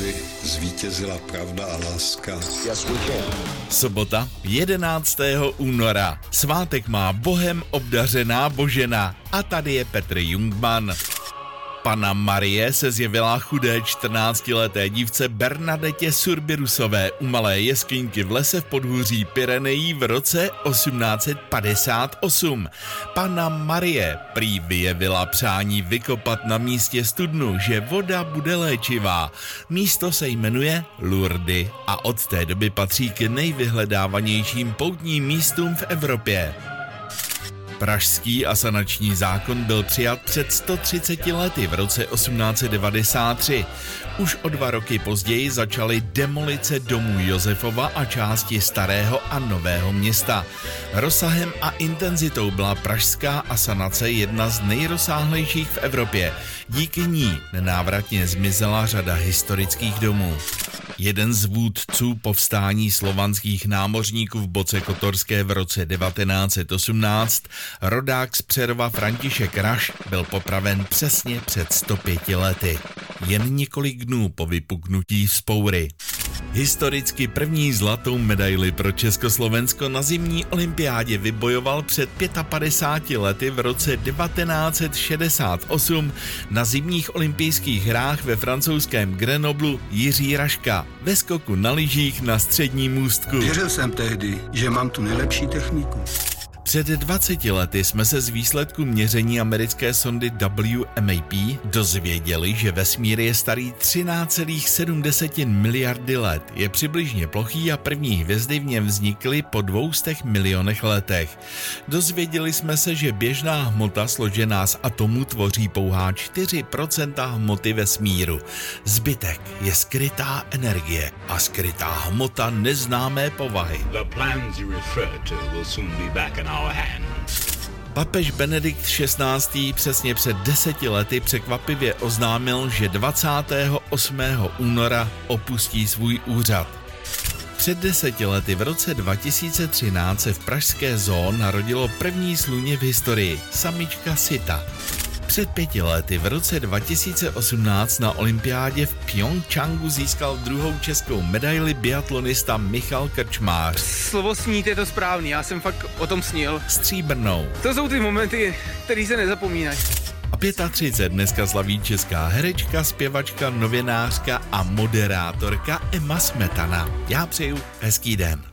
aby zvítězila pravda a láska. Sobota 11. února. Svátek má bohem obdařená božena a tady je Petr Jungman. Pana Marie se zjevila chudé 14-leté dívce Bernadetě Surbirusové u malé jeskyňky v lese v podhůří Pyrenejí v roce 1858. Pana Marie prý vyjevila přání vykopat na místě studnu, že voda bude léčivá. Místo se jmenuje Lourdes a od té doby patří k nejvyhledávanějším poutním místům v Evropě. Pražský asanační zákon byl přijat před 130 lety v roce 1893. Už o dva roky později začaly demolice domů Josefova a části Starého a Nového města. Rozsahem a intenzitou byla pražská asanace jedna z nejrozsáhlejších v Evropě. Díky ní nenávratně zmizela řada historických domů. Jeden z vůdců povstání slovanských námořníků v Boce Kotorské v roce 1918, rodák z Přerova František Raš, byl popraven přesně před 105 lety. Jen několik dnů po vypuknutí vzpoury. Historicky první zlatou medaili pro Československo na zimní olympiádě vybojoval před 55 lety v roce 1968 na zimních olympijských hrách ve francouzském Grenoblu Jiří Raška ve skoku na lyžích na střední můstku. Věřil jsem tehdy, že mám tu nejlepší techniku. Před 20 lety jsme se z výsledku měření americké sondy WMAP dozvěděli, že vesmír je starý 13,7 miliardy let, je přibližně plochý a první hvězdy v něm vznikly po 200 milionech letech. Dozvěděli jsme se, že běžná hmota složená z atomů tvoří pouhá 4% hmoty vesmíru. Zbytek je skrytá energie a skrytá hmota neznámé povahy. The plans you refer to will soon be back in our. Papež Benedikt XVI. přesně před deseti lety překvapivě oznámil, že 28. února opustí svůj úřad. Před deseti lety v roce 2013 se v pražské zoo narodilo první sluně v historii, samička Sita. Před pěti lety v roce 2018 na olympiádě v Pyeongchangu získal druhou českou medaili biatlonista Michal Krčmář. Slovo snít je to správný, já jsem fakt o tom snil. Stříbrnou. To jsou ty momenty, které se nezapomínají. A 35 dneska slaví česká herečka, zpěvačka, novinářka a moderátorka Emma Smetana. Já přeju hezký den.